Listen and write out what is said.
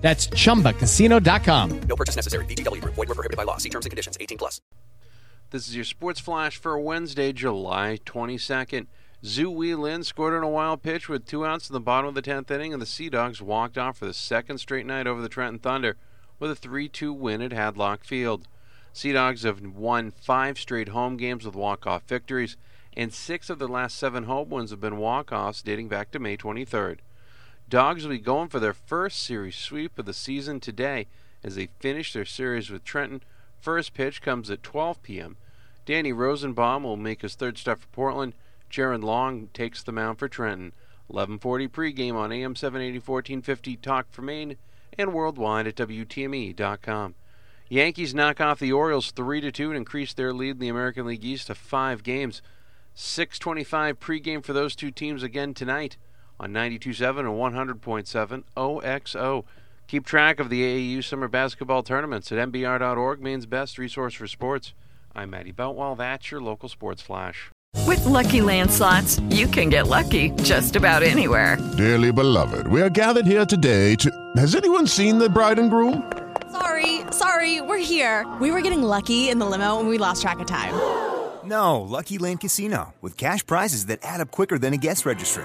That's chumbacasino.com. No purchase necessary. VGW Group. Void were prohibited by law. See terms and conditions. 18 plus. This is your sports flash for Wednesday, July 22nd. Tzu-Wei Lin scored on a wild pitch with two outs in the bottom of the 10th inning, and the Sea Dogs walked off for the second straight night over the Trenton Thunder with a 3 2 win at Hadlock Field. Sea Dogs have won five straight home games with walk off victories, and six of their last seven home wins have been walk offs dating back to May 23rd. Dogs will be going for their first series sweep of the season today as they finish their series with Trenton. First pitch comes at 12 p.m. Danny Rosenbaum will make his third start for Portland. Jaron Long takes the mound for Trenton. 11:40 pregame on AM 780 1450 Talk for Maine and worldwide at WTME.com. Yankees knock off the Orioles 3 2 and increase their lead in the American League East to five games. 6:25 pregame for those two teams again tonight on 92.7 and 100.7 OXO. Keep track of the AAU Summer Basketball Tournaments at MBR.org, Maine's best resource for sports. I'm Matty Boutwell. That's your local sports flash. With Lucky Land slots, you can get lucky just about anywhere. Dearly beloved, we are gathered here today to. Has anyone seen the bride and groom? Sorry, sorry, we're here. We were getting lucky in the limo and we lost track of time. No, Lucky Land Casino, with cash prizes that add up quicker than a guest registry